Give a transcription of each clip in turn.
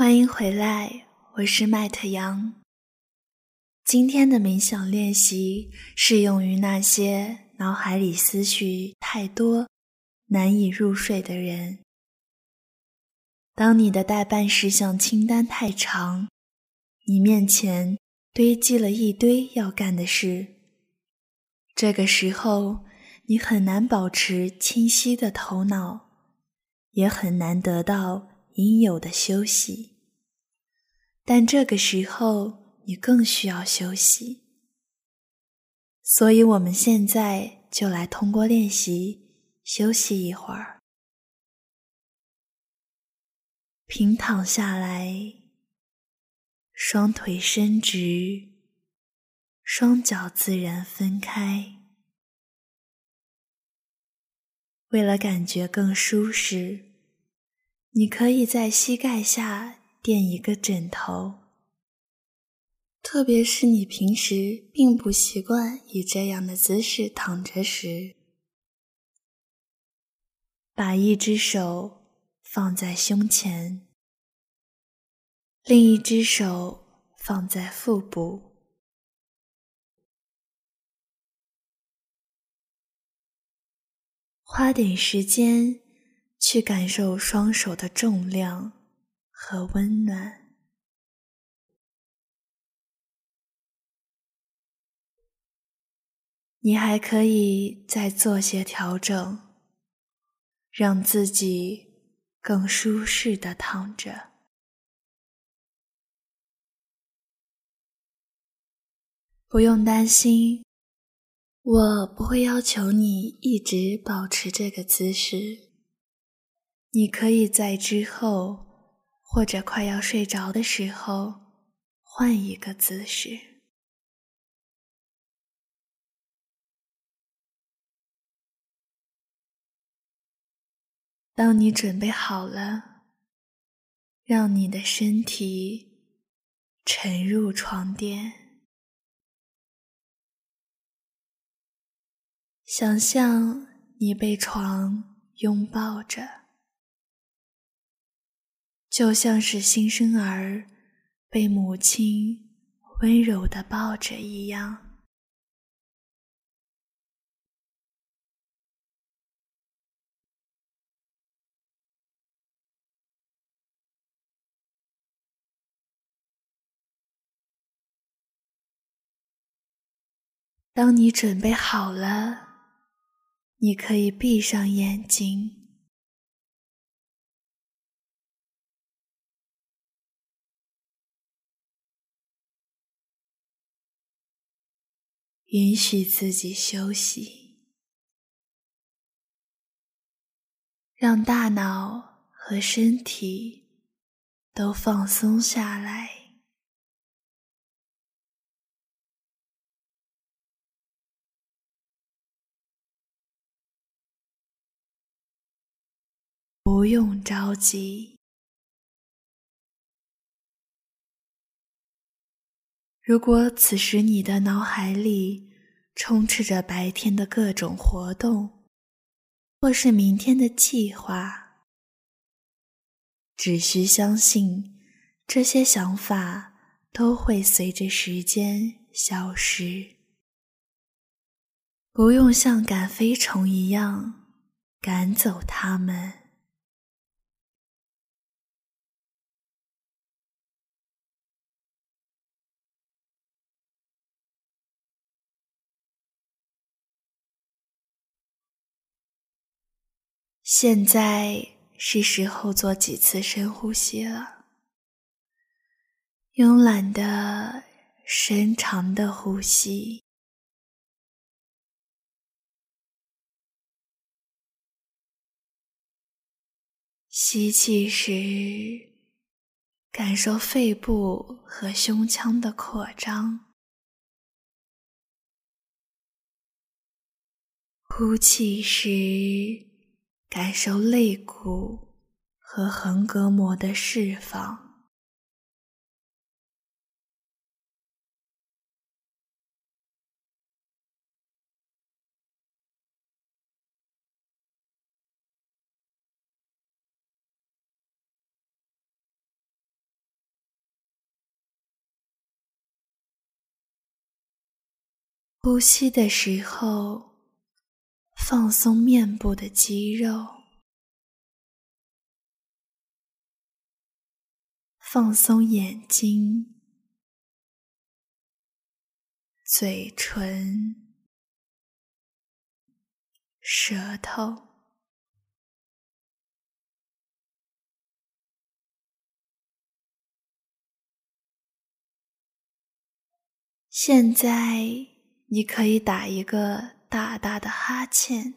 欢迎回来，我是麦特杨。今天的冥想练习适用于那些脑海里思绪太多、难以入睡的人。当你的待办事项清单太长，你面前堆积了一堆要干的事，这个时候你很难保持清晰的头脑，也很难得到应有的休息。但这个时候你更需要休息，所以我们现在就来通过练习休息一会儿。平躺下来，双腿伸直，双脚自然分开。为了感觉更舒适，你可以在膝盖下。垫一个枕头，特别是你平时并不习惯以这样的姿势躺着时，把一只手放在胸前，另一只手放在腹部，花点时间去感受双手的重量。和温暖。你还可以再做些调整，让自己更舒适的躺着。不用担心，我不会要求你一直保持这个姿势。你可以在之后。或者快要睡着的时候，换一个姿势。当你准备好了，让你的身体沉入床垫，想象你被床拥抱着。就像是新生儿被母亲温柔的抱着一样，当你准备好了，你可以闭上眼睛。允许自己休息，让大脑和身体都放松下来，不用着急。如果此时你的脑海里充斥着白天的各种活动，或是明天的计划，只需相信这些想法都会随着时间消失，不用像赶飞虫一样赶走它们。现在是时候做几次深呼吸了，慵懒的、深长的呼吸。吸气时，感受肺部和胸腔的扩张；呼气时。感受肋骨和横膈膜的释放。呼吸的时候放松面部的肌肉，放松眼睛、嘴唇、舌头。现在。你可以打一个大大的哈欠，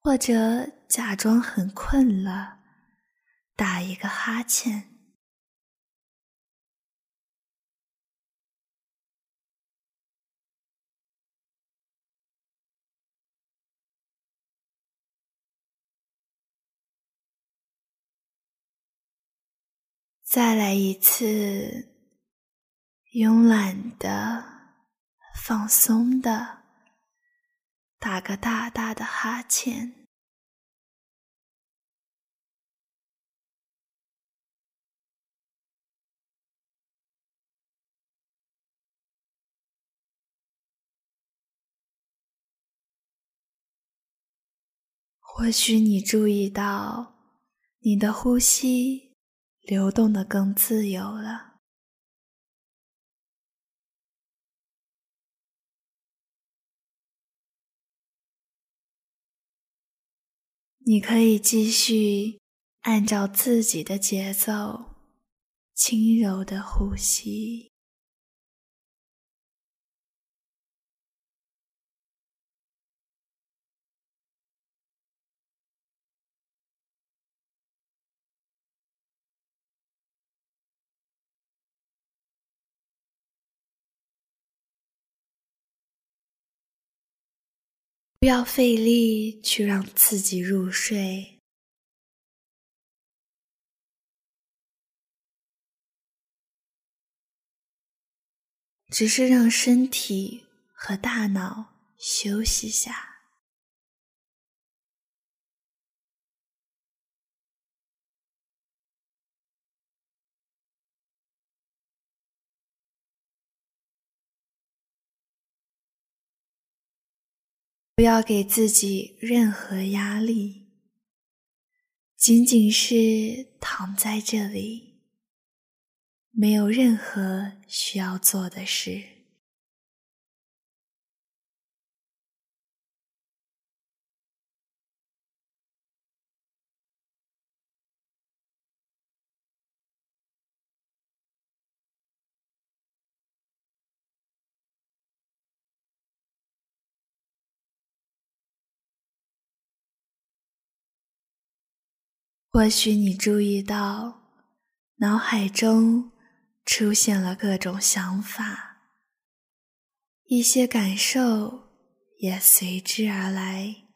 或者假装很困了，打一个哈欠。再来一次，慵懒的。放松的，打个大大的哈欠。或许你注意到，你的呼吸流动的更自由了。你可以继续按照自己的节奏，轻柔的呼吸，不要费力去让自己入睡，只是让身体和大脑休息下。不要给自己任何压力，仅仅是躺在这里，没有任何需要做的事。或许你注意到，脑海中出现了各种想法，一些感受也随之而来。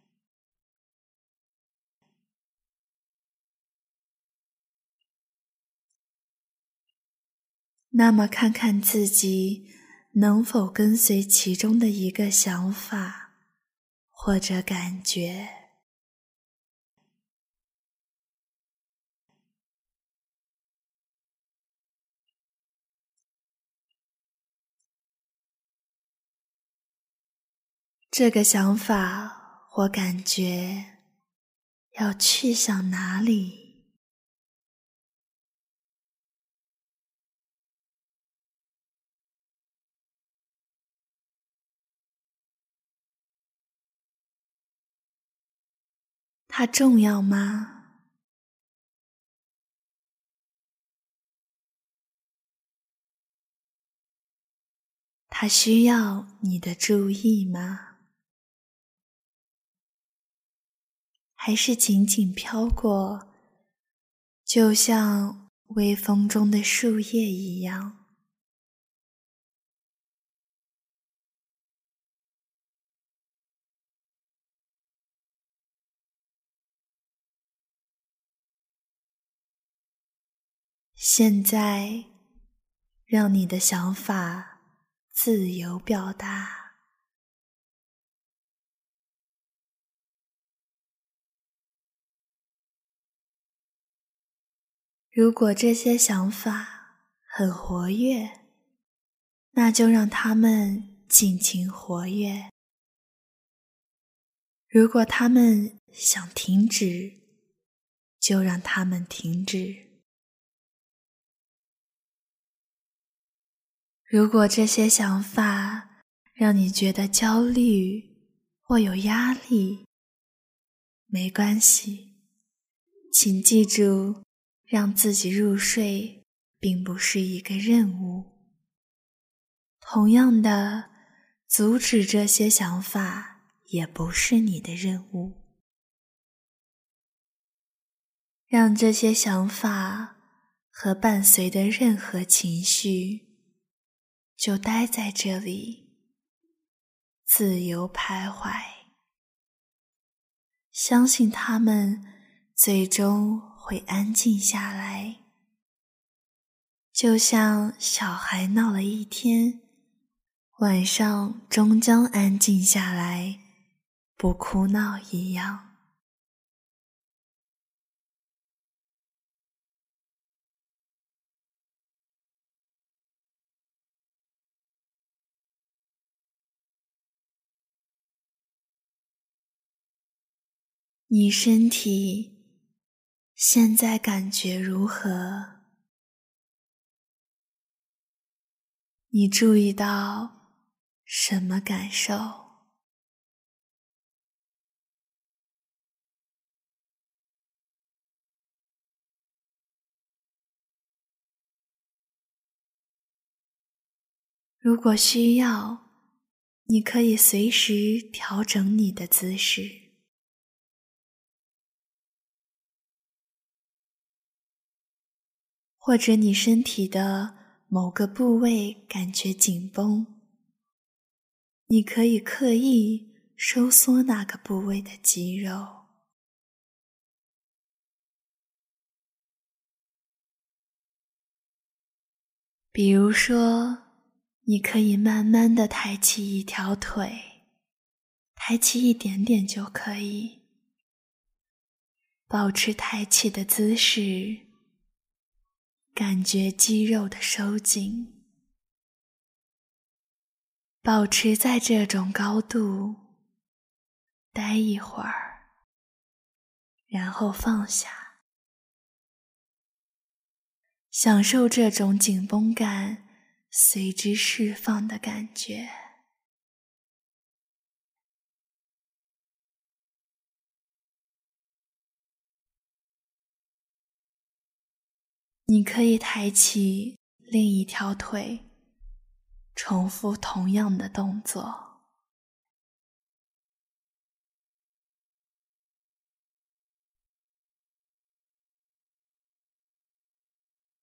那么，看看自己能否跟随其中的一个想法或者感觉。这个想法或感觉要去向哪里？它重要吗？它需要你的注意吗？还是仅仅飘过，就像微风中的树叶一样。现在，让你的想法自由表达。如果这些想法很活跃，那就让它们尽情活跃。如果他们想停止，就让他们停止。如果这些想法让你觉得焦虑或有压力，没关系，请记住，让自己入睡并不是一个任务。同样的，阻止这些想法也不是你的任务。让这些想法和伴随的任何情绪就待在这里，自由徘徊。相信他们最终会安静下来，就像小孩闹了一天。晚上终将安静下来，不哭闹一样。你身体现在感觉如何？你注意到？什么感受？如果需要，你可以随时调整你的姿势，或者你身体的某个部位感觉紧绷。你可以刻意收缩那个部位的肌肉，比如说，你可以慢慢的抬起一条腿，抬起一点点就可以，保持抬起的姿势，感觉肌肉的收紧。保持在这种高度，待一会儿，然后放下，享受这种紧绷感随之释放的感觉。你可以抬起另一条腿。重复同样的动作。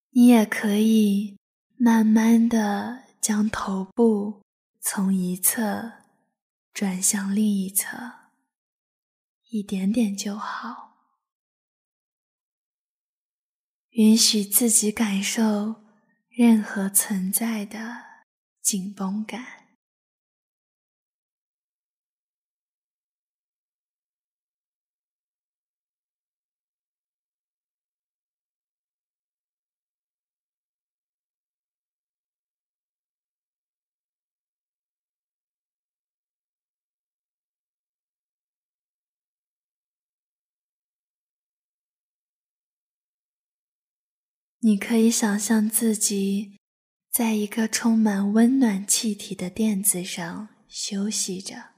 你也可以慢慢的将头部从一侧转向另一侧，一点点就好。允许自己感受任何存在的。紧绷感，你可以想象自己。在一个充满温暖气体的垫子上休息着，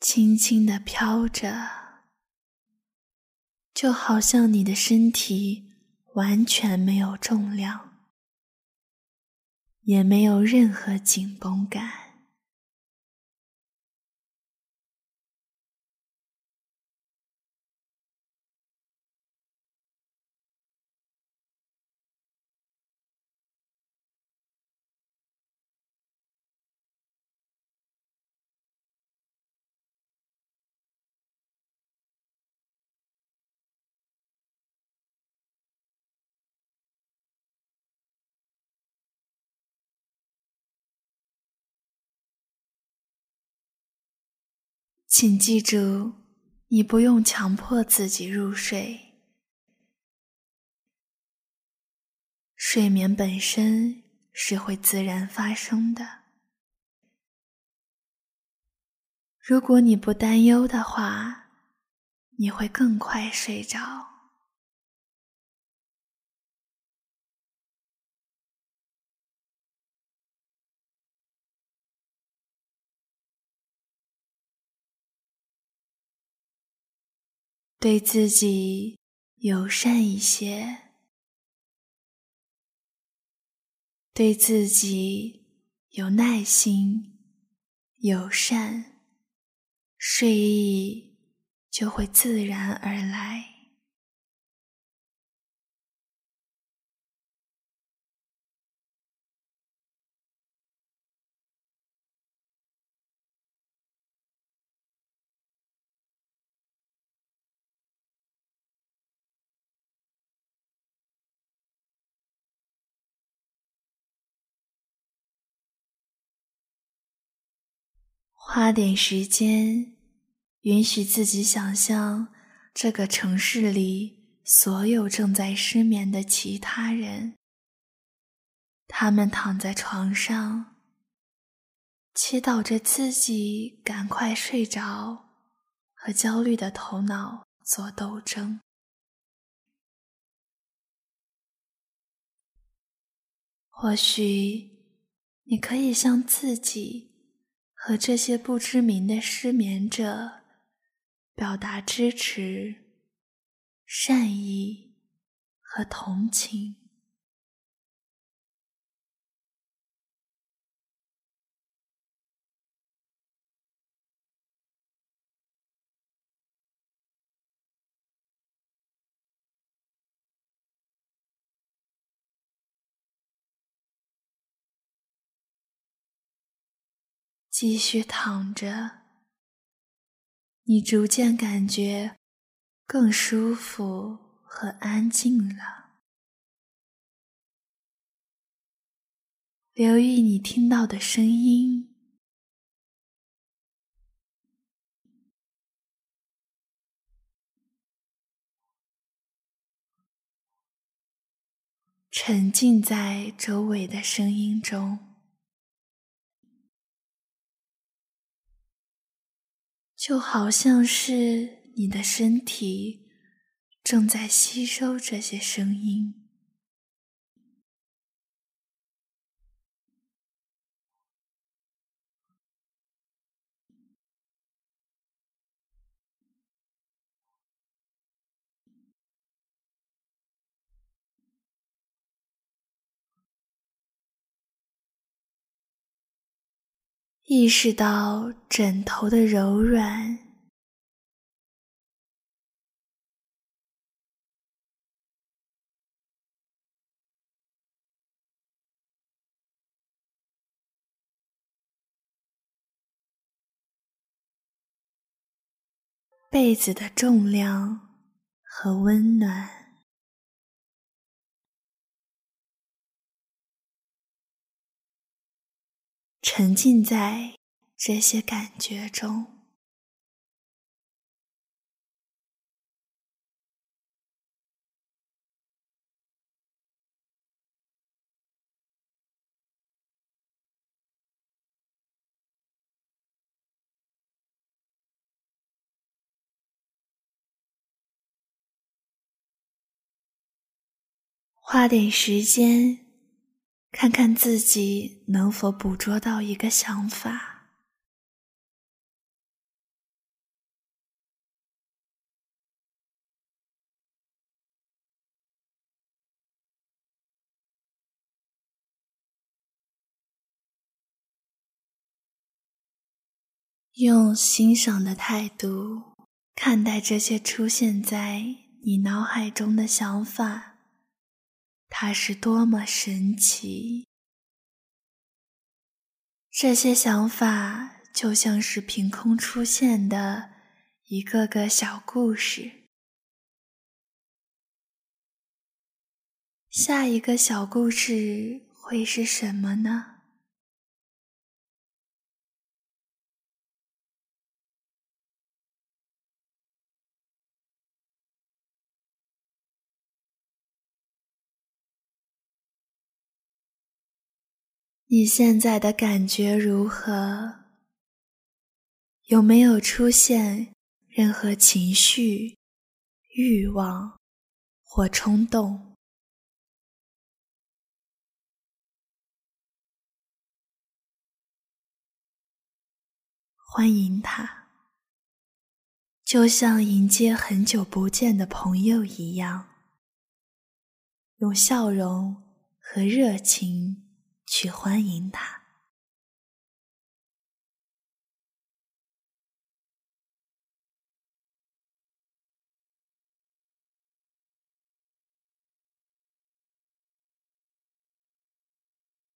轻轻地飘着，就好像你的身体完全没有重量，也没有任何紧绷感。请记住，你不用强迫自己入睡。睡眠本身是会自然发生的。如果你不担忧的话，你会更快睡着。对自己友善一些，对自己有耐心、友善，睡意就会自然而来。花点时间，允许自己想象这个城市里所有正在失眠的其他人。他们躺在床上，祈祷着自己赶快睡着，和焦虑的头脑做斗争。或许你可以向自己。和这些不知名的失眠者表达支持、善意和同情。继续躺着，你逐渐感觉更舒服和安静了。留意你听到的声音，沉浸在周围的声音中。就好像是你的身体正在吸收这些声音，意识到枕头的柔软，被子的重量和温暖。沉浸在这些感觉中，花点时间。看看自己能否捕捉到一个想法，用欣赏的态度看待这些出现在你脑海中的想法。它是多么神奇！这些想法就像是凭空出现的一个个小故事。下一个小故事会是什么呢？你现在的感觉如何？有没有出现任何情绪、欲望或冲动？欢迎他，就像迎接很久不见的朋友一样，用笑容和热情。去欢迎他。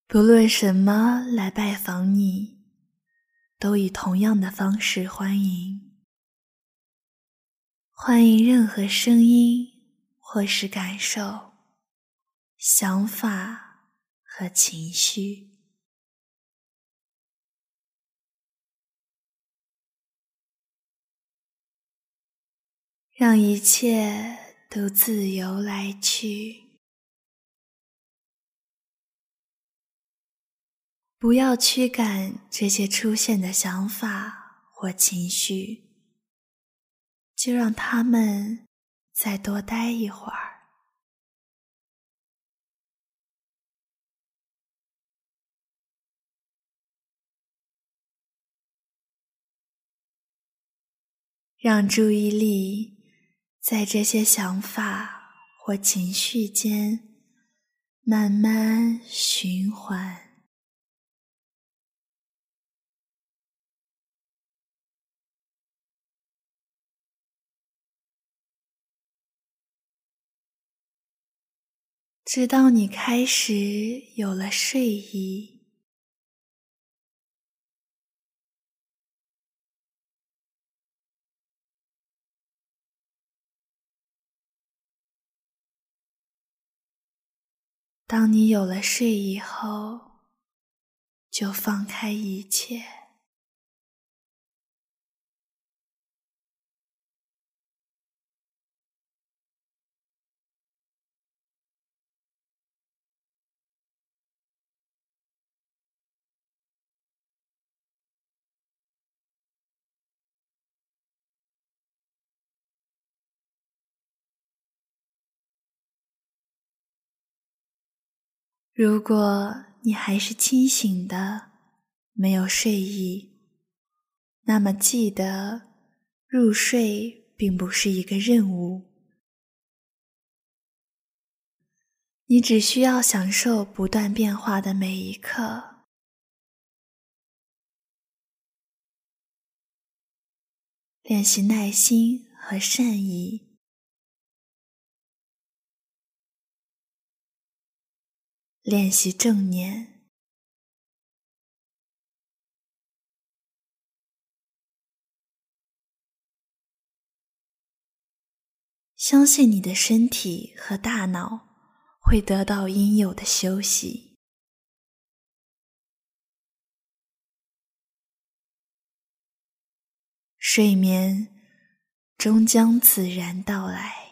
不论什么来拜访你，都以同样的方式欢迎。欢迎任何声音或是感受、想法。和情绪，让一切都自由来去，不要驱赶这些出现的想法或情绪，就让他们再多待一会儿。让注意力在这些想法或情绪间慢慢循环，直到你开始有了睡意。当你有了睡意后，就放开一切，如果你还是清醒的，没有睡意，那么记得，入睡并不是一个任务，你只需要享受不断变化的每一刻，练习耐心和善意。练习正念，相信你的身体和大脑会得到应有的休息，睡眠终将自然到来。